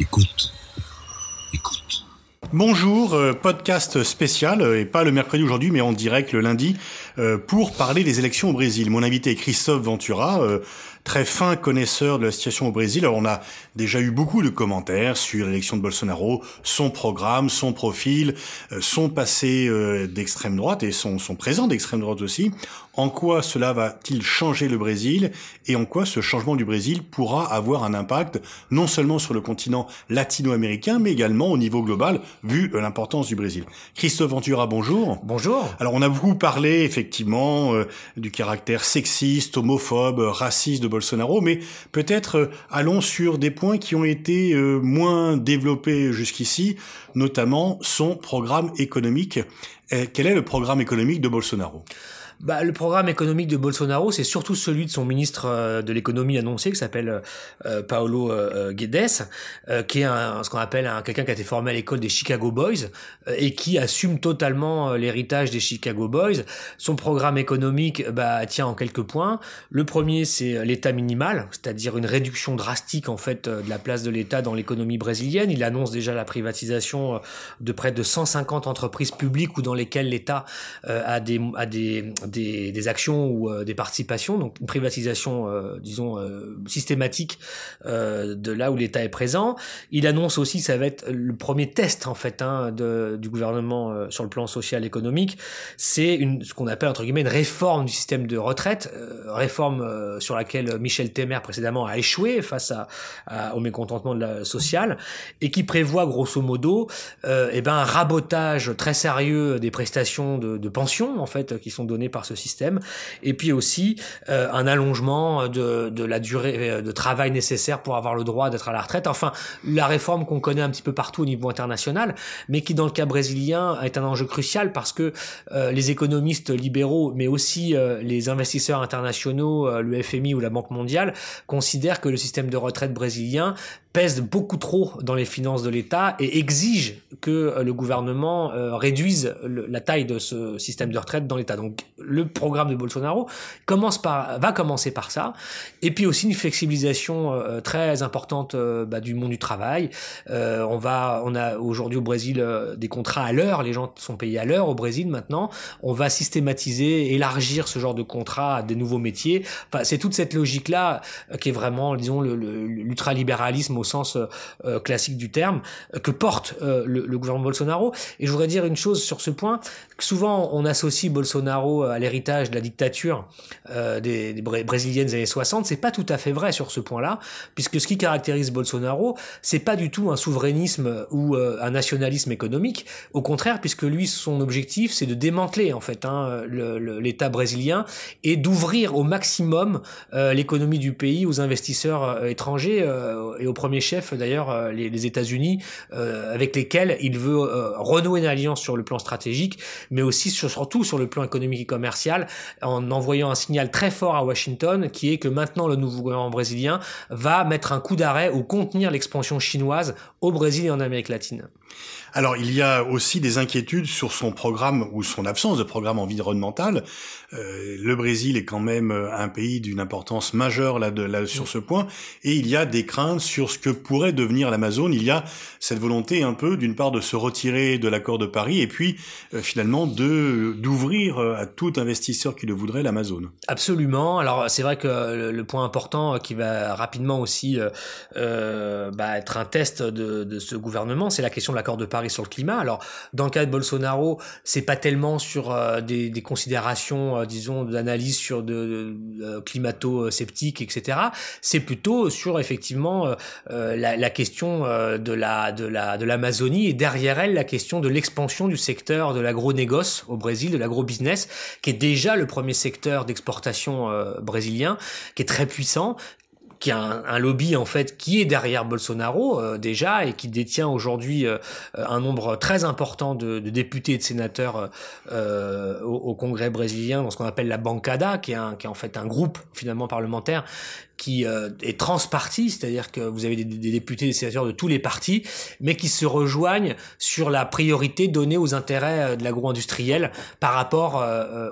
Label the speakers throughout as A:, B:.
A: Écoute. Écoute.
B: Bonjour, euh, podcast spécial, euh, et pas le mercredi aujourd'hui, mais en direct le lundi, euh, pour parler des élections au Brésil. Mon invité est Christophe Ventura, très fin connaisseur de la situation au Brésil. Alors on a déjà eu beaucoup de commentaires sur l'élection de Bolsonaro, son programme, son profil, son passé d'extrême droite et son, son présent d'extrême droite aussi. En quoi cela va-t-il changer le Brésil et en quoi ce changement du Brésil pourra avoir un impact non seulement sur le continent latino-américain, mais également au niveau global, vu l'importance du Brésil? Christophe Ventura, bonjour.
C: Bonjour.
B: Alors on a beaucoup parlé effectivement euh, du caractère sexiste, homophobe, raciste de Bolsonaro, mais peut-être euh, allons sur des points qui ont été euh, moins développés jusqu'ici, notamment son programme économique. quel est le programme économique de Bolsonaro?
C: Bah, le programme économique de Bolsonaro, c'est surtout celui de son ministre euh, de l'économie annoncé, qui s'appelle euh, Paolo euh, Guedes, qui est un, ce qu'on appelle un, quelqu'un qui a été formé à l'école des Chicago Boys et qui assume totalement l'héritage des Chicago Boys. Son programme économique bah, tient en quelques points. Le premier, c'est l'État minimal, c'est-à-dire une réduction drastique en fait de la place de l'État dans l'économie brésilienne. Il annonce déjà la privatisation de près de 150 entreprises publiques ou dans lesquelles l'État a des, a des des, des actions ou euh, des participations, donc une privatisation, euh, disons, euh, systématique de là où l'État est présent. Il annonce aussi, ça va être le premier test en fait hein, de, du gouvernement sur le plan social économique, c'est ce qu'on appelle entre guillemets une réforme du système de retraite, réforme sur laquelle Michel Temer précédemment a échoué face à, au mécontentement de la sociale et qui prévoit grosso modo eh ben un rabotage très sérieux des prestations de, de pension en fait qui sont données par ce système, et puis aussi euh, un allongement de, de, la durée euh, de travail nécessaire pour avoir le droit d'être à la retraite. Enfin, la réforme qu'on connaît un petit peu partout au niveau international, mais qui dans le cas brésilien est un enjeu crucial parce que euh, les économistes libéraux, mais aussi les investisseurs internationaux, le FMI ou la Banque mondiale, considèrent que le système de retraite brésilien pèse beaucoup trop dans les finances de l'État et exige que le gouvernement réduise la taille de ce système de retraite dans l'État. Donc le programme de Bolsonaro commence par, va commencer par ça, et puis aussi une flexibilisation euh, très importante euh, bah, du monde du travail. Euh, on va, on a aujourd'hui au Brésil des contrats à l'heure, les gens sont payés à l'heure au Brésil maintenant. On va systématiser, élargir ce genre de contrats à des nouveaux métiers. Enfin, c'est toute cette logique là qui est vraiment, disons, l'ultralibéralisme au sens classique du terme que porte le, le gouvernement Bolsonaro. Et je voudrais dire une chose sur ce point souvent on associe Bolsonaro à l'héritage de la dictature euh, des, des, brésiliennes des années 60, c'est pas tout à fait vrai sur ce point-là, puisque ce qui caractérise Bolsonaro, c'est pas du tout un souverainisme ou euh, un nationalisme économique, au contraire, puisque lui son objectif c'est de démanteler en fait hein, l'État brésilien et d'ouvrir au maximum euh, l'économie du pays aux investisseurs euh, étrangers euh, et au premier chef d'ailleurs les, les États-Unis avec lesquels il veut renouer une alliance sur le plan stratégique mais aussi surtout sur le plan économique et commercial, en envoyant un signal très fort à Washington, qui est que maintenant le nouveau gouvernement brésilien va mettre un coup d'arrêt ou contenir l'expansion chinoise au Brésil et en Amérique latine.
B: Alors, il y a aussi des inquiétudes sur son programme ou son absence de programme environnemental. Euh, le Brésil est quand même euh, un pays d'une importance majeure là, de, là sur ce point, et il y a des craintes sur ce que pourrait devenir l'Amazon. Il y a cette volonté un peu, d'une part, de se retirer de l'accord de Paris, et puis euh, finalement de d'ouvrir à tout investisseur qui le voudrait l'Amazon.
C: Absolument. Alors, c'est vrai que le, point important qui va rapidement aussi euh, bah, être un test de, de ce gouvernement, c'est la question de l'accord de Paris sur le climat. Alors, dans le cas de Bolsonaro, c'est pas tellement sur euh, des, des, considérations, euh, disons, d'analyse sur de, de climato-sceptiques, etc. C'est plutôt sur effectivement euh, la, la, question de la de la de l'Amazonie et derrière elle la question de l'expansion du secteur de l'agro-négoce au Brésil, de l'agro-business, qui est déjà le premier secteur d'exportation brésilien, qui est très puissant, qui a un, lobby en fait qui est derrière Bolsonaro euh, déjà et qui détient aujourd'hui euh, un nombre très important de, députés et de sénateurs euh, au, au, Congrès brésilien dans ce qu'on appelle la bancada, qui est, qui est en fait un groupe finalement parlementaire qui est transparti, c'est-à-dire que vous avez des, députés, des sénateurs de tous les partis, mais qui se rejoignent sur la priorité donnée aux intérêts de l'agro-industriel par rapport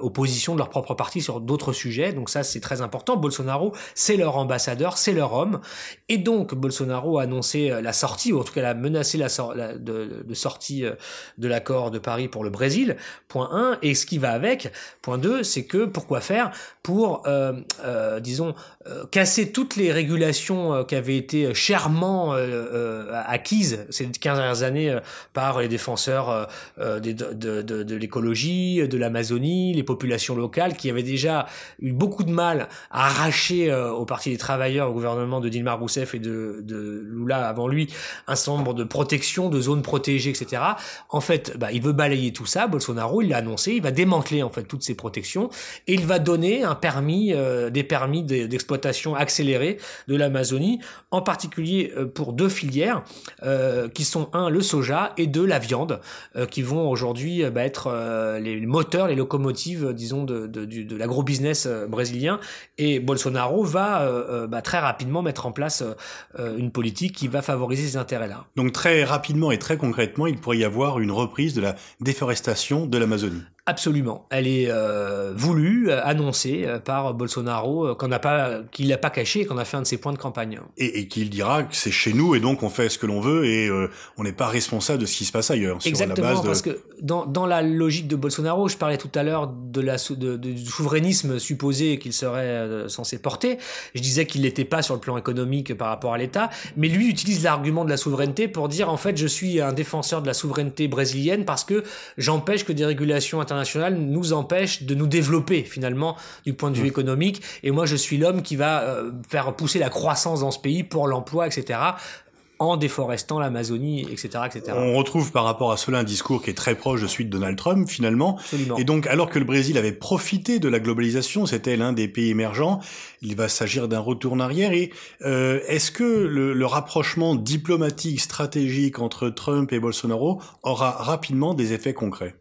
C: aux positions de leur propre parti sur d'autres sujets. Donc ça, c'est très important. Bolsonaro, c'est leur ambassadeur, c'est leur homme, et donc Bolsonaro a annoncé la sortie, ou en tout cas a menacé la, sortie de l'accord de Paris pour le Brésil, point 1, et ce qui va avec, point 2, c'est que pourquoi faire pour, euh, euh, disons, euh, toutes les régulations euh, qui avaient été chèrement euh, acquises ces 15 dernières années par les défenseurs de, de, de, de l'écologie, de l'Amazonie, les populations locales, qui avaient déjà eu beaucoup de mal à arracher au Parti des travailleurs, au gouvernement de Dilma Rousseff et de, de Lula avant lui, un certain nombre de protections, de zones protégées, etc. En fait, bah, il veut balayer tout ça. Bolsonaro, il l'a annoncé, il va démanteler en fait toutes ces protections et il va donner un permis, euh, des permis d'exploitation accélérée de l'Amazonie, en particulier euh, pour deux filières euh, qui sont un le soja et deux la viande, qui vont aujourd'hui bah, être les moteurs, les locomotives, disons de l'agro-business brésilien. Et Bolsonaro va bah, très rapidement mettre en place une politique qui va favoriser ces intérêts-là.
B: Donc très rapidement et très concrètement, il pourrait y avoir une reprise de la déforestation de l'Amazonie.
C: Absolument. Elle est euh, voulue, euh, annoncée euh, par Bolsonaro, qu'on n'a pas, qu'il n'a pas caché, qu'on a fait un de ses points de campagne.
B: Et, et qu'il dira que c'est chez nous et donc on fait ce que l'on veut et on n'est pas responsable de ce qui se passe ailleurs.
C: Exactement,
B: sur la base
C: de... parce que dans, dans la logique de Bolsonaro, je parlais tout à l'heure de la de, du souverainisme supposé qu'il serait censé porter. Je disais qu'il n'était pas sur le plan économique par rapport à l'État, mais lui utilise l'argument de la souveraineté pour dire en fait je suis un défenseur de la souveraineté brésilienne parce que j'empêche que des régulations internationales nous empêche de nous développer finalement du point de vue mmh. économique. Et moi, je suis l'homme qui va euh, faire pousser la croissance dans ce pays pour l'emploi, etc en déforestant l'Amazonie, etc., etc.
B: On retrouve par rapport à cela un discours qui est très proche de celui de Donald Trump finalement.
C: Absolument.
B: Et donc, alors que le Brésil avait profité de la globalisation, c'était l'un des pays émergents, il va s'agir d'un retour en arrière. Et euh, est-ce que le, le, rapprochement diplomatique, stratégique entre Trump et Bolsonaro aura rapidement des effets concrets?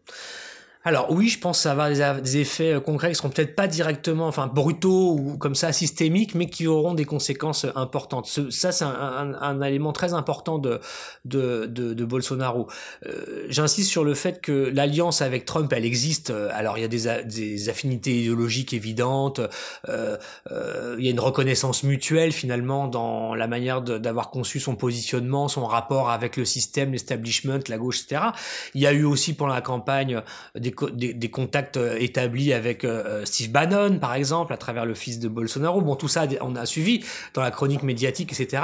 C: Alors oui, je pense que ça va avoir des, effets euh, concrets qui seront peut-être pas directement, enfin brutaux ou comme ça systémiques, mais qui auront des conséquences euh, importantes. ça, c'est un, élément très important de de, de, Bolsonaro. Euh, j'insiste sur le fait que l'alliance avec Trump, elle existe. Alors il y a des, affinités idéologiques évidentes, il y a une reconnaissance mutuelle finalement dans la manière d'avoir conçu son positionnement, son rapport avec le système, l'establishment, la gauche, etc. Il y a eu aussi pendant la campagne des des, contacts euh, établis avec euh, euh, Steve Bannon, par exemple, à travers le fils de Bolsonaro. Bon, tout ça, on a suivi dans la chronique médiatique, etc.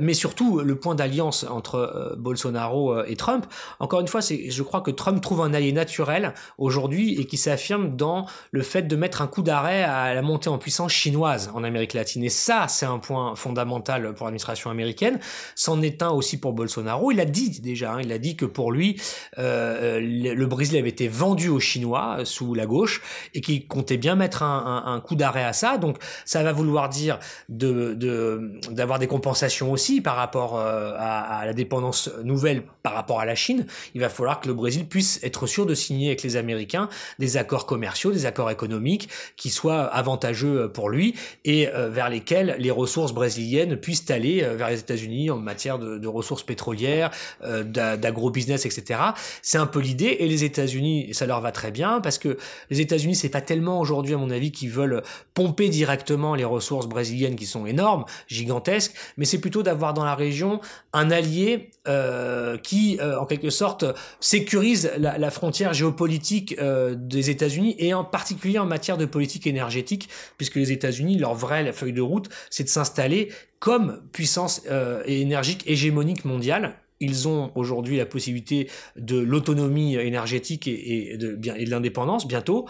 C: mais surtout, le point d'alliance entre Bolsonaro et Trump, encore une fois, c'est, je crois que Trump trouve un allié naturel aujourd'hui et qui s'affirme dans le fait de mettre un coup d'arrêt à la montée en puissance chinoise en Amérique latine. Et ça, c'est un point fondamental pour l'administration américaine. C'en est un aussi pour Bolsonaro. Il a dit déjà, hein, il a dit que pour lui, le, le Brésil avait été vendu aux Chinois euh, sous la gauche et qui comptait bien mettre un, coup d'arrêt à ça. Donc ça va vouloir dire d'avoir des compensations aussi par rapport euh, à, la dépendance nouvelle par rapport à la Chine. Il va falloir que le Brésil puisse être sûr de signer avec les Américains des accords commerciaux, des accords économiques qui soient avantageux pour lui et euh, vers lesquels les ressources brésiliennes puissent aller vers les États-Unis en matière de ressources pétrolières, d'agro-business, etc. C'est un peu l'idée et les États-Unis ça leur va très bien parce que les États-Unis, c'est pas tellement aujourd'hui, à mon avis, qu'ils veulent pomper directement les ressources brésiliennes qui sont énormes, gigantesques, mais c'est plutôt d'avoir dans la région un allié euh, qui, euh, en quelque sorte, sécurise la, frontière géopolitique euh, des États-Unis et en particulier en matière de politique énergétique, puisque les États-Unis, leur vraie feuille de route, c'est de s'installer comme puissance énergique hégémonique mondiale ils ont aujourd'hui la possibilité de l'autonomie énergétique et, de, l'indépendance bientôt.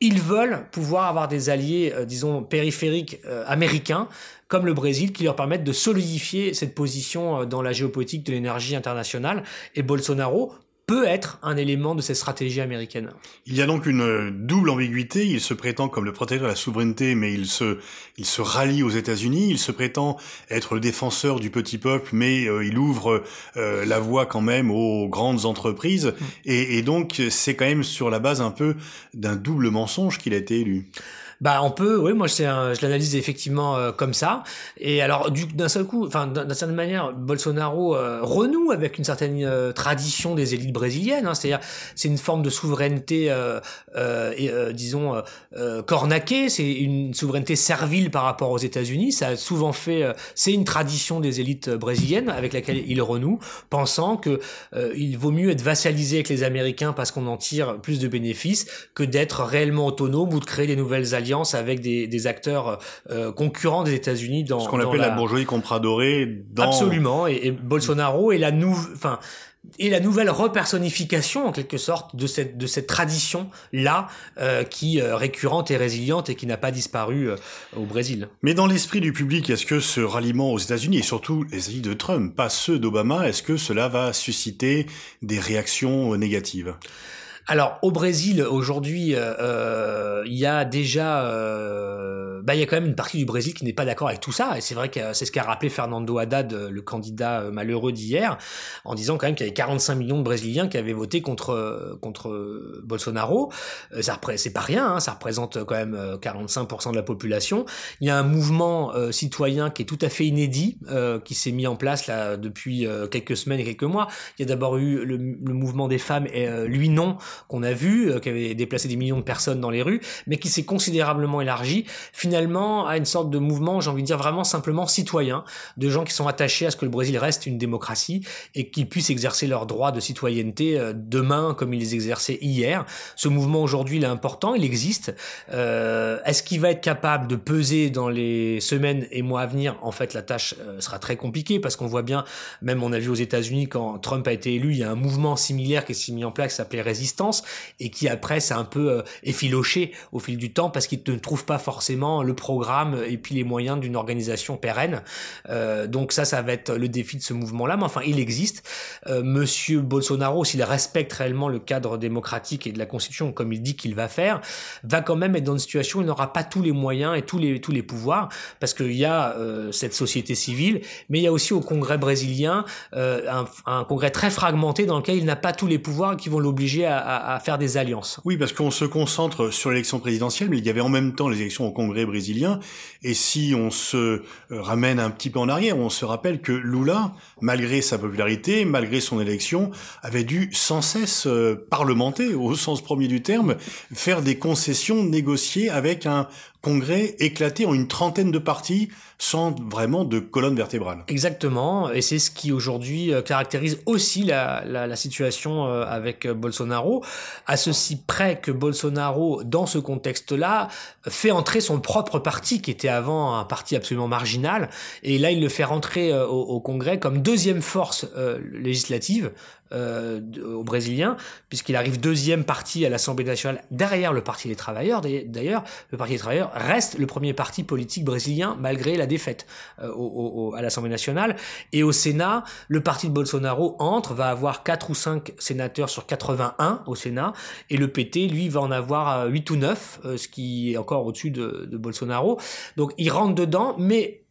C: Ils veulent pouvoir avoir des alliés, euh, disons, périphériques euh, américains, comme le Brésil, qui leur permettent de solidifier cette position euh, dans la géopolitique de l'énergie internationale. Et Bolsonaro peut être un élément de cette stratégie américaine.
B: Il y a donc une euh, double ambiguïté. Il se prétend comme le protecteur de la souveraineté, mais il se, il se rallie aux États-Unis. Il se prétend être le défenseur du petit peuple, mais euh, il ouvre euh, la voie quand même aux grandes entreprises. Mm. Et, et donc, c'est quand même sur la base un peu d'un double mensonge qu'il a été élu.
C: Bah on peut, oui, moi un- je l'analyse effectivement euh, comme ça. Et alors du- d'un seul coup, enfin d'un- d'une certaine manière, Bolsonaro euh, renoue avec une certaine euh, tradition des élites brésiliennes. Hein, C'est-à-dire c'est une forme de souveraineté, euh, euh, et, euh, disons cornaquée. C'est une souveraineté servile par rapport aux États-Unis. Ça a souvent fait, c'est une tradition des élites brésiliennes avec laquelle il renoue, pensant que il vaut mieux être vassalisé avec les Américains parce qu'on en tire plus de bénéfices que d'être réellement autonome ou de créer des nouvelles alliances avec des, des acteurs euh, concurrents des États-Unis dans
B: Ce qu'on appelle la... bourgeoisie compradorée dans...
C: Absolument. Et, et Bolsonaro est la nouvelle, enfin, et la nouvelle repersonnification en quelque sorte de cette de cette tradition là euh, qui euh, récurrente et résiliente et qui n'a pas disparu euh, au Brésil.
B: Mais dans l'esprit du public, est-ce que ce ralliement aux États-Unis et surtout les États-Unis de Trump, pas ceux d'Obama, est-ce que cela va susciter des réactions négatives?
C: Alors au Brésil aujourd'hui, euh, euh, il y a déjà, euh, bah il y a quand même une partie du Brésil qui n'est pas d'accord avec tout ça. Et c'est vrai que c'est ce qu'a rappelé Fernando Haddad, euh, le candidat euh, malheureux d'hier, en disant quand même qu'il y avait 45 millions de Brésiliens qui avaient voté contre euh, contre euh, Bolsonaro. Euh, ça c'est pas rien, hein, ça représente quand même euh, 45% de la population. Il y a un mouvement euh, citoyen qui est tout à fait inédit, euh, qui s'est mis en place là depuis euh, quelques semaines et quelques mois. Il y a d'abord eu le, le mouvement des femmes et euh, lui non qu'on a vu, euh, qui avait déplacé des millions de personnes dans les rues, mais qui s'est considérablement élargi finalement à une sorte de mouvement, j'ai envie de dire vraiment simplement citoyen, de gens qui sont attachés à ce que le Brésil reste une démocratie et qu'ils puissent exercer leurs droits de citoyenneté euh, demain comme ils les exerçaient hier. Ce mouvement aujourd'hui il est important, il existe. Euh, Est-ce qu'il va être capable de peser dans les semaines et mois à venir? En fait, la tâche euh, sera très compliquée parce qu'on voit bien, même on a vu aux États-Unis quand Trump a été élu, il y a un mouvement similaire qui s'est mis en place qui s'appelait Résistance et qui après s'est un peu euh, effiloché au fil du temps parce qu'il ne trouve pas forcément le programme et puis les moyens d'une organisation pérenne. Euh, donc ça, ça va être le défi de ce mouvement-là. Mais enfin, il existe. Euh, Monsieur Bolsonaro, s'il respecte réellement le cadre démocratique et de la Constitution, comme il dit qu'il va faire, va quand même être dans une situation où il n'aura pas tous les moyens et tous les tous les pouvoirs parce qu'il y a cette société civile, mais il y a aussi au Congrès brésilien un, Congrès très fragmenté dans lequel il n'a pas tous les pouvoirs qui vont l'obliger à, faire des alliances.
B: Oui, parce qu'on se concentre sur l'élection présidentielle, mais il y avait en même temps les élections au Congrès brésilien. Et si on se euh, ramène un petit peu en arrière, on se rappelle que Lula, malgré sa popularité, malgré son élection, avait dû sans cesse euh, parlementer, au sens premier du terme, faire des concessions, négocier avec un Congrès éclaté en une trentaine de partis sans vraiment de colonne vertébrale.
C: Exactement, et c'est ce qui aujourd'hui euh, caractérise aussi la, la, la situation euh, avec euh, Bolsonaro, à ceci près que Bolsonaro, dans ce contexte-là, fait entrer son propre parti, qui était avant un parti absolument marginal, et là il le fait rentrer au, au Congrès comme deuxième force euh, législative euh, aux Brésiliens, puisqu'il arrive deuxième parti à l'Assemblée nationale derrière le Parti des travailleurs. D'ailleurs, le Parti des travailleurs reste le premier parti politique brésilien malgré la défaite euh, au, au, à l'Assemblée nationale. Et au Sénat, le parti de Bolsonaro entre, va avoir 4 ou 5 sénateurs sur 81 au Sénat, et le PT, lui, va en avoir 8 ou 9, euh, ce qui est encore au-dessus de, de Bolsonaro. Donc il rentre dedans, mais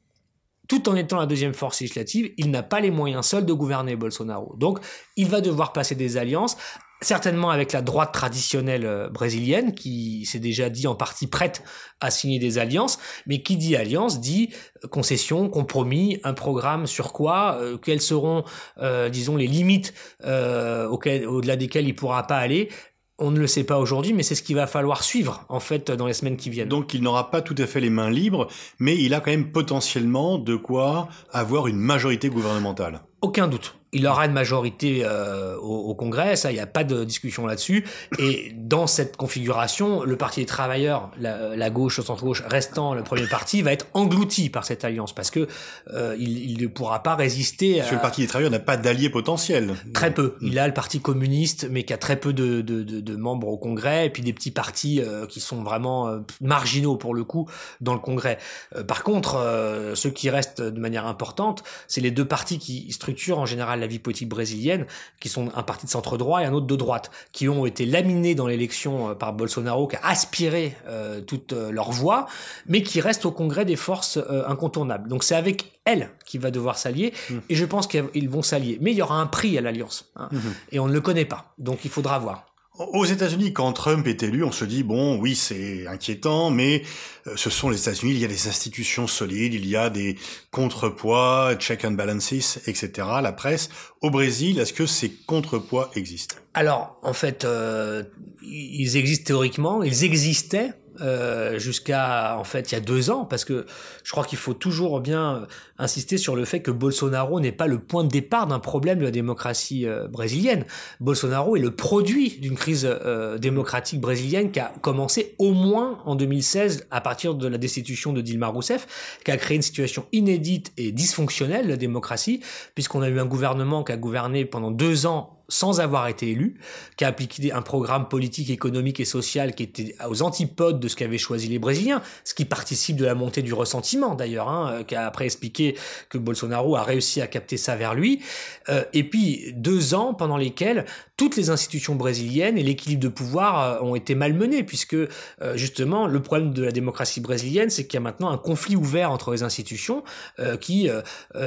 C: tout en étant la deuxième force législative, il n'a pas les moyens seuls de gouverner Bolsonaro. Donc, il va devoir passer des alliances, certainement avec la droite traditionnelle euh, brésilienne, qui s'est déjà dit en partie prête à signer des alliances, mais qui dit alliance dit concession, compromis, un programme sur quoi, euh, quelles seront, euh, disons, les limites euh, au-delà desquelles il pourra pas aller. On ne le sait pas aujourd'hui, mais c'est ce qu'il va falloir suivre en fait dans les semaines qui viennent.
B: Donc il n'aura pas tout à fait les mains libres, mais il a quand même potentiellement de quoi avoir une majorité gouvernementale.
C: Aucun doute. Il aura une majorité euh, au, au, Congrès, ça, il n'y a pas de discussion là-dessus. Et dans cette configuration, le Parti des travailleurs, la, la gauche, le centre-gauche restant le premier parti, va être englouti par cette alliance parce que euh, il, il, ne pourra pas résister.
B: Parce à... que le Parti des travailleurs n'a pas d'alliés potentiels.
C: Très peu. Il a le Parti communiste, mais qui a très peu de, de, de, de membres au Congrès, et puis des petits partis euh, qui sont vraiment euh, marginaux pour le coup dans le Congrès. Euh, par contre, euh, ceux qui restent de manière importante, c'est les deux partis qui structurent en général la vie politique brésilienne, qui sont un parti de centre droit et un autre de droite, qui ont été laminés dans l'élection par Bolsonaro, qui a aspiré euh, toute leur voix, mais qui restent au Congrès des forces euh, incontournables. Donc c'est avec elles qu'il va devoir s'allier, mmh. et je pense qu'ils vont s'allier. Mais il y aura un prix à l'alliance, hein, mmh. et on ne le connaît pas, donc il faudra voir.
B: Aux États-Unis, quand Trump est élu, on se dit bon, oui, c'est inquiétant, mais euh, ce sont les États-Unis. Il y a des institutions solides, il y a des contrepoids, check and balances, etc. La presse. Au Brésil, est-ce que ces contrepoids existent?
C: Alors, en fait, euh, ils existent théoriquement. Ils existaient euh, jusqu'à en fait il y a deux ans parce que je crois qu'il faut toujours bien insister sur le fait que Bolsonaro n'est pas le point de départ d'un problème de la démocratie euh, brésilienne. Bolsonaro est le produit d'une crise euh, démocratique brésilienne qui a commencé au moins en 2016 à partir de la destitution de Dilma Rousseff, qui a créé une situation inédite et dysfonctionnelle de la démocratie puisqu'on a eu un gouvernement qui a gouverné pendant deux ans sans avoir été élu, qui a appliqué un programme politique, économique et social qui était aux antipodes de ce qu'avaient choisi les Brésiliens, ce qui participe de la montée du ressentiment d'ailleurs, hein, qui a après expliqué que Bolsonaro a réussi à capter ça vers lui. Euh, et puis deux ans pendant lesquels toutes les institutions brésiliennes et l'équilibre de pouvoir euh, ont été malmenés, puisque euh, justement le problème de la démocratie brésilienne, c'est qu'il y a maintenant un conflit ouvert entre les institutions euh, qui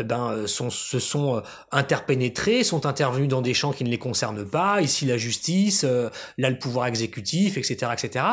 C: ben, se sont interpénétrées, sont intervenues dans des champs qui ne les concernent pas, ici la justice, là le pouvoir exécutif, etc. etc.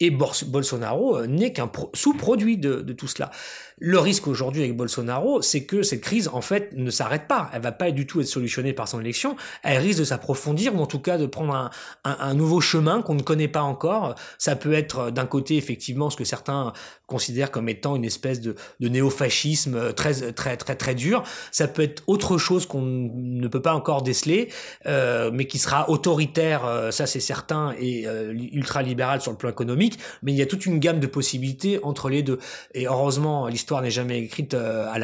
C: Et Bolsonaro n'est qu'un sous-produit de tout cela. Le risque aujourd'hui avec Bolsonaro, c'est que cette crise, en fait, ne s'arrête pas. Elle va pas du tout être solutionnée par son élection. Elle risque de s'approfondir, ou en tout cas de prendre un, nouveau chemin qu'on ne connaît pas encore. Ça peut être d'un côté, effectivement, ce que certains considèrent comme étant une espèce de, de néofascisme très, très, très, très dur. Ça peut être autre chose qu'on ne peut pas encore déceler, euh, mais qui sera autoritaire, euh, ça c'est certain, et euh, ultra-libéral sur le plan économique. Mais il y a toute une gamme de possibilités entre les deux. Et heureusement, l'histoire n'est jamais écrite euh, à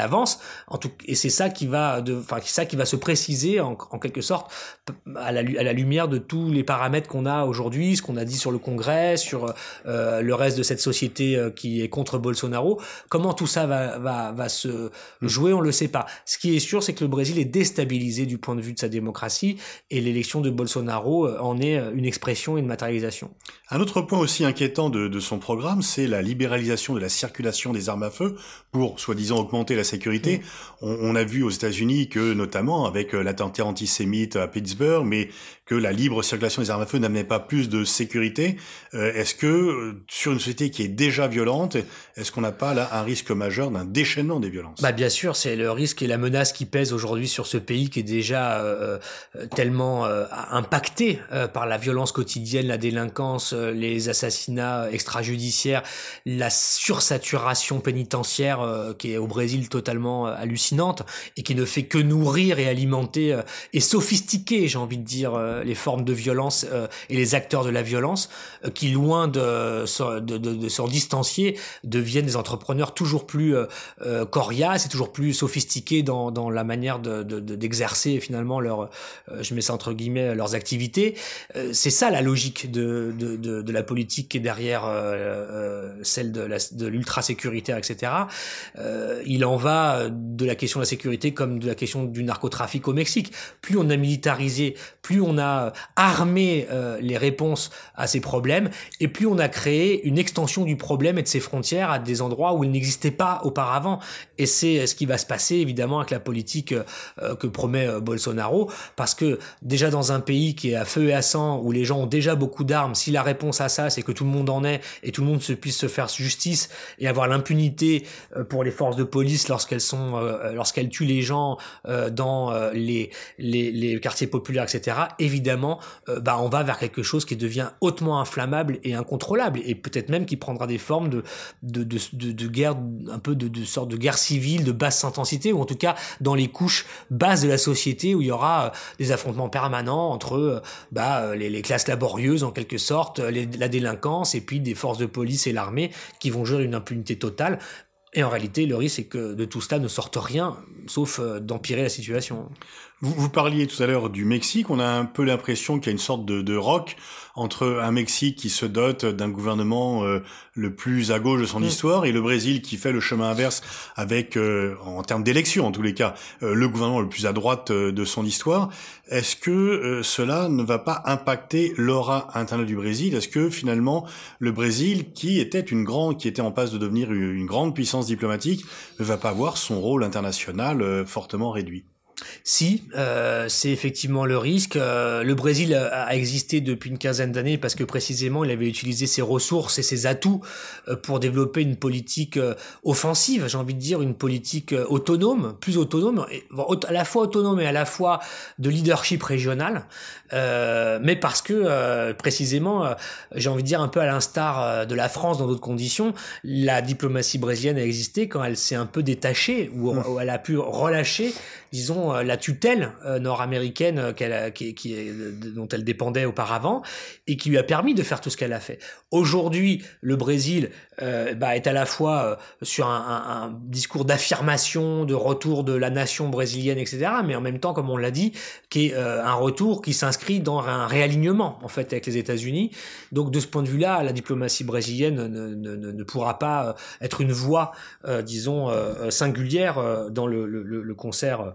C: et c'est ça qui va, se préciser en, quelque sorte à la, lumière de tous les paramètres qu'on a aujourd'hui, ce qu'on a dit sur le Congrès, sur euh, le reste de cette société euh, qui est contre Bolsonaro. Comment tout ça va, se jouer, on le sait pas. Ce qui est sûr, c'est que le Brésil est déstabilisé du point de vue de sa démocratie et l'élection de Bolsonaro en est une expression et une matérialisation.
B: Un autre point aussi inquiétant de son programme, c'est la libéralisation de la circulation des armes à feu pour soi-disant augmenter la sécurité. Mm. On, on, a vu aux États-Unis que, notamment avec euh, l'attentat antisémite à Pittsburgh, mais que la libre circulation des armes à feu n'amenait pas plus de sécurité. Euh, est-ce que euh, sur une société qui est déjà violente, est-ce qu'on n'a pas là un risque majeur d'un déchaînement des violences?
C: Bah bien sûr, c'est le risque et la menace qui pèse aujourd'hui sur ce pays qui est déjà euh, tellement impacté par la violence quotidienne, la délinquance, les assassinats extrajudiciaires, la sursaturation pénitentiaire qui est au Brésil totalement hallucinante et qui ne fait que nourrir et alimenter et sophistiquer, j'ai envie de dire les formes de violence euh, et les acteurs de la violence, euh, qui loin de, de, de, de s'en distancier, deviennent des entrepreneurs toujours plus euh, coriaces et toujours plus sophistiqués dans, dans la manière d'exercer de, finalement leur, je mets ça entre guillemets, leurs activités. c'est ça la logique de, de, la politique qui est derrière celle de l'ultra sécuritaire, etc. il en va de la question de la sécurité comme de la question du narcotrafic au Mexique. Plus on a militarisé, plus on a a armé euh, les réponses à ces problèmes, et plus on a créé une extension du problème et de ses frontières à des endroits où il n'existait pas auparavant. Et c'est ce qui va se passer évidemment avec la politique euh, que promet euh, Bolsonaro, parce que déjà dans un pays qui est à feu et à sang, où les gens ont déjà beaucoup d'armes, si la réponse à ça c'est que tout le monde en ait et tout le monde se puisse se faire justice et avoir l'impunité pour les forces de police lorsqu'elles sont lorsqu'elles tuent les gens dans les, les, les quartiers populaires, etc. Évidemment évidemment, euh, bah, on va vers quelque chose qui devient hautement inflammable et incontrôlable, et peut-être même qui prendra des formes de, de, de, de, guerre, un peu de, de sorte de guerre civile de basse intensité, ou en tout cas dans les couches basses de la société, où il y aura euh, des affrontements permanents entre euh, bah, les, classes laborieuses, en quelque sorte, la délinquance, et puis des forces de police et l'armée qui vont gérer une impunité totale. Et en réalité, le risque, c'est que de tout cela ne sorte rien, sauf d'empirer la situation.
B: Vous, vous, parliez tout à l'heure du Mexique. On a un peu l'impression qu'il y a une sorte de, de rock entre un Mexique qui se dote d'un gouvernement euh, le plus à gauche de son mmh. histoire et le Brésil qui fait le chemin inverse avec, euh, en termes d'élection en tous les cas, euh, le gouvernement le plus à droite de son histoire. Est-ce que cela ne va pas impacter l'aura interne du Brésil? Est-ce que finalement le Brésil, qui était une grande, qui était en passe de devenir une grande puissance diplomatique, ne va pas avoir son rôle international fortement réduit
C: Si, euh, c'est effectivement le risque. Euh, le Brésil a existé depuis une quinzaine d'années parce que précisément il avait utilisé ses ressources et ses atouts euh, pour développer une politique euh, offensive, j'ai envie de dire une politique euh, autonome, plus autonome, et, à la fois autonome et à la fois de leadership régional, mais parce que précisément, j'ai envie de dire un peu à l'instar de la France dans d'autres conditions, la diplomatie brésilienne a existé quand elle s'est un peu détachée ou, mmh. ou elle a pu relâcher disons, euh, la tutelle euh, nord-américaine euh, qu'elle qui, qui, dont elle dépendait auparavant et qui lui a permis de faire tout ce qu'elle a fait. Aujourd'hui, le Brésil euh, bah, est à la fois sur un, un, un discours d'affirmation, de retour de la nation brésilienne, etc., mais en même temps, comme on l'a dit, qui est euh, un retour qui s'inscrit dans un réalignement en fait avec les États-Unis. Donc de ce point de vue-là, la diplomatie brésilienne ne, ne, ne, pourra pas être une voie, euh, disons, singulière dans le, le, le concert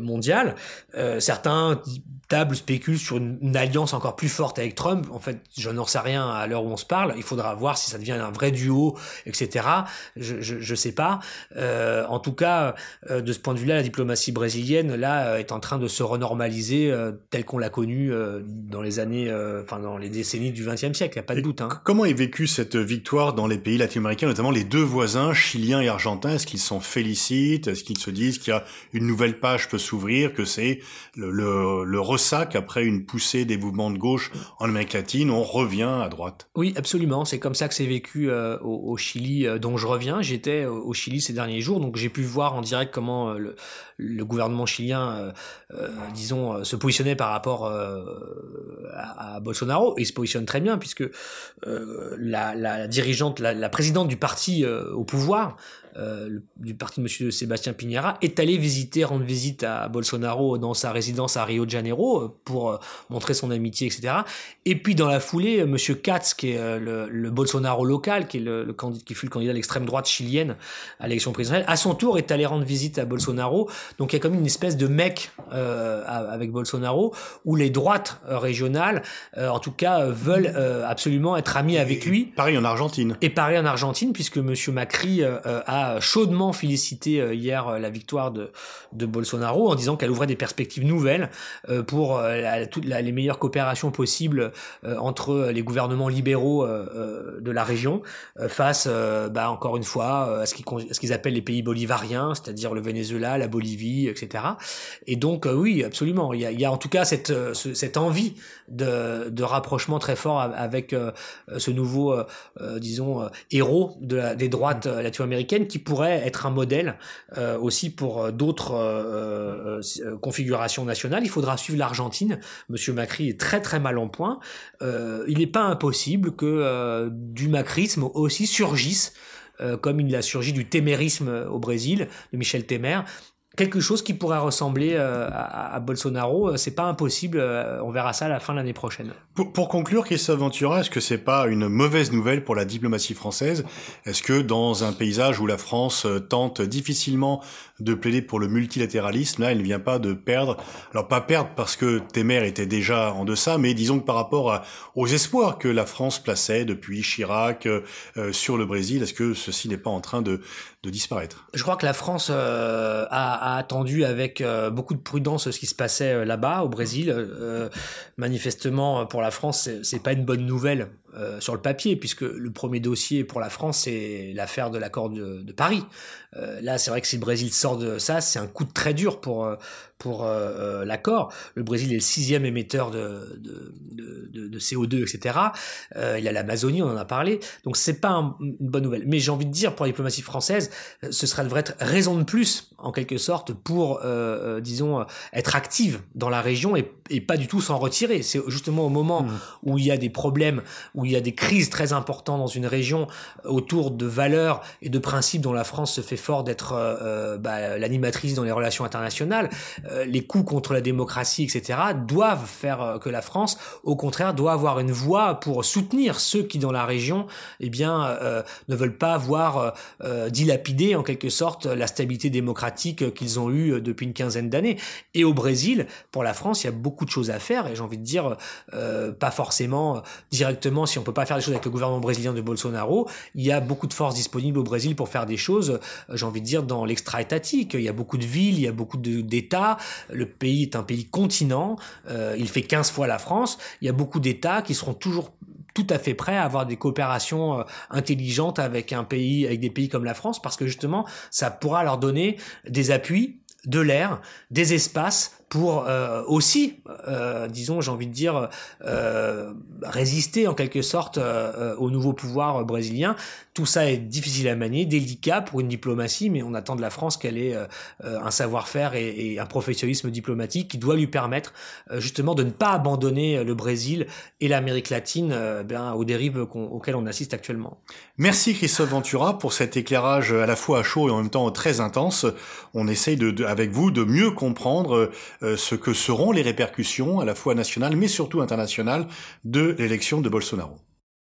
C: mondiale. Euh, certains tables spéculent sur une, alliance encore plus forte avec Trump. En fait, je n'en sais rien à l'heure où on se parle. Il faudra voir si ça devient un vrai duo, etc. Je je, je sais pas. Euh, en tout cas, euh, de ce point de vue-là, la diplomatie brésilienne là est en train de se renormaliser telle qu'on l'a connue dans les années, enfin dans les décennies du XXe siècle. Il n'y a pas de doute. Hein.
B: Comment est vécue cette victoire dans les pays latino-américains, notamment les deux voisins, chiliens et argentins? Est-ce qu'ils s'en félicitent? Est-ce qu'ils se disent qu'il y a une nouvelle page peut s'ouvrir, que c'est le, ressac après une poussée des mouvements de gauche en Amérique latine, on revient à droite.
C: Oui, absolument. C'est comme ça que c'est vécu euh, au, Chili, euh, dont je reviens. J'étais au Chili ces derniers jours, donc j'ai pu voir en direct comment euh, le, gouvernement chilien, euh, euh, disons, se positionnait par rapport à, Bolsonaro. Il se positionne très bien puisque la, dirigeante, la, présidente du parti au pouvoir euh, du parti de Monsieur Sébastien Piñera est allé visiter, rendre visite à Bolsonaro dans sa résidence à Rio de Janeiro euh, pour euh, montrer son amitié, etc. Et puis dans la foulée, Monsieur Katz, qui est le, le, Bolsonaro local, qui est le, le candidat, qui fut le candidat de l'extrême droite chilienne à l'élection présidentielle, à son tour est allé rendre visite à Bolsonaro. Donc il y a comme une espèce de mec euh, avec Bolsonaro où les droites régionales, euh, en tout cas, veulent euh, absolument être amis avec lui.
B: pareil en Argentine.
C: Et pareil en Argentine, puisque Monsieur Macri a chaudement félicité euh, hier euh, la victoire de, de Bolsonaro en disant qu'elle ouvrait des perspectives nouvelles euh, pour toutes les meilleures coopérations possibles entre les gouvernements libéraux de la région face, bah, encore une fois, à ce qu'ils appellent les pays bolivariens, c'est-à-dire le Venezuela, la Bolivie, etc. Et donc, oui, absolument, il y a, il y a en tout cas cette, cette envie de, de rapprochement très fort avec ce nouveau, disons, héros de la, des droites latino-américaines qui pourrait être un modèle euh, aussi pour euh, d'autres euh, euh, configurations nationales. Il faudra suivre l'Argentine. Monsieur Macri est très très mal en point. il n'est pas impossible que du macrisme aussi surgisse comme il a surgi du témérisme au Brésil, de Michel Temer, quelque chose qui pourrait ressembler euh, à, à, Bolsonaro. Euh, c'est pas impossible. Euh, on verra ça à la fin de l'année prochaine.
B: Pour, pour conclure, Christophe Ventura, est-ce que c'est pas une mauvaise nouvelle pour la diplomatie française? Est-ce que dans un paysage où la France tente difficilement de plaider pour le multilatéralisme, là, elle ne vient pas de perdre? Alors pas perdre parce que Temer était déjà en deçà, mais disons que par rapport à, aux espoirs que la France plaçait depuis Chirac euh, sur le Brésil, est-ce que ceci n'est pas en train de, de disparaître?
C: Je crois que la France euh, a, a, attendu avec euh, beaucoup de prudence ce qui se passait euh, là-bas au Brésil. Euh, manifestement, pour la France, c'est pas une bonne nouvelle euh, sur le papier, puisque le premier dossier pour la France, c'est l'affaire de l'accord de, de, Paris. Euh, là, c'est vrai que si le Brésil sort de ça, c'est un coup de très dur pour, euh, pour euh, l'accord. Le Brésil est le sixième émetteur de, de, de, de CO2, etc. il a l'Amazonie, on en a parlé. Donc, c'est pas un, une bonne nouvelle. Mais j'ai envie de dire, pour la diplomatie française, ce serait devrait être raison de plus, en quelque sorte, pour, disons, être active dans la région et, et pas du tout s'en retirer. C'est justement au moment mmh. où il y a des problèmes, où il y a des crises très importantes dans une région autour de valeurs et de principes dont la France se fait fort d'être euh, bah, l'animatrice dans les relations internationales, euh, les coups contre la démocratie, etc., doivent faire euh, que la France, au contraire, doit avoir une voix pour soutenir ceux qui, dans la région, eh bien, euh, ne veulent pas voir euh, dilapider, en quelque sorte, la stabilité démocratique qu'ils ont eue depuis une quinzaine d'années. Et au Brésil, pour la France, il y a beaucoup de choses à faire, et j'ai envie de dire, pas forcément directement si on peut pas faire des choses avec le gouvernement brésilien de Bolsonaro, il y a beaucoup de forces disponibles au Brésil pour faire des choses, euh, j'ai envie de dire, dans l'extra-étatique. Il y a beaucoup de villes, il y a beaucoup d'États, Le pays est un pays continent. il fait 15 fois la France. Il y a beaucoup d'États qui seront toujours tout à fait prêts à avoir des coopérations intelligentes avec un pays, avec des pays comme la France, parce que justement, ça pourra leur donner des appuis de l'air, des espaces pour euh, aussi, euh, disons, j'ai envie de dire, euh, résister en quelque sorte au nouveau pouvoir brésilien. Tout ça est difficile à manier, délicat pour une diplomatie, mais on attend de la France qu'elle ait un savoir-faire et, un professionnalisme diplomatique qui doit lui permettre justement de ne pas abandonner le Brésil et l'Amérique latine ben, aux dérives auxquelles on assiste actuellement.
B: Merci Christophe Ventura pour cet éclairage à la fois chaud et en même temps très intense. On essaye de, avec vous de mieux comprendre euh, ce que seront les répercussions à la fois nationales mais surtout internationales de l'élection de Bolsonaro.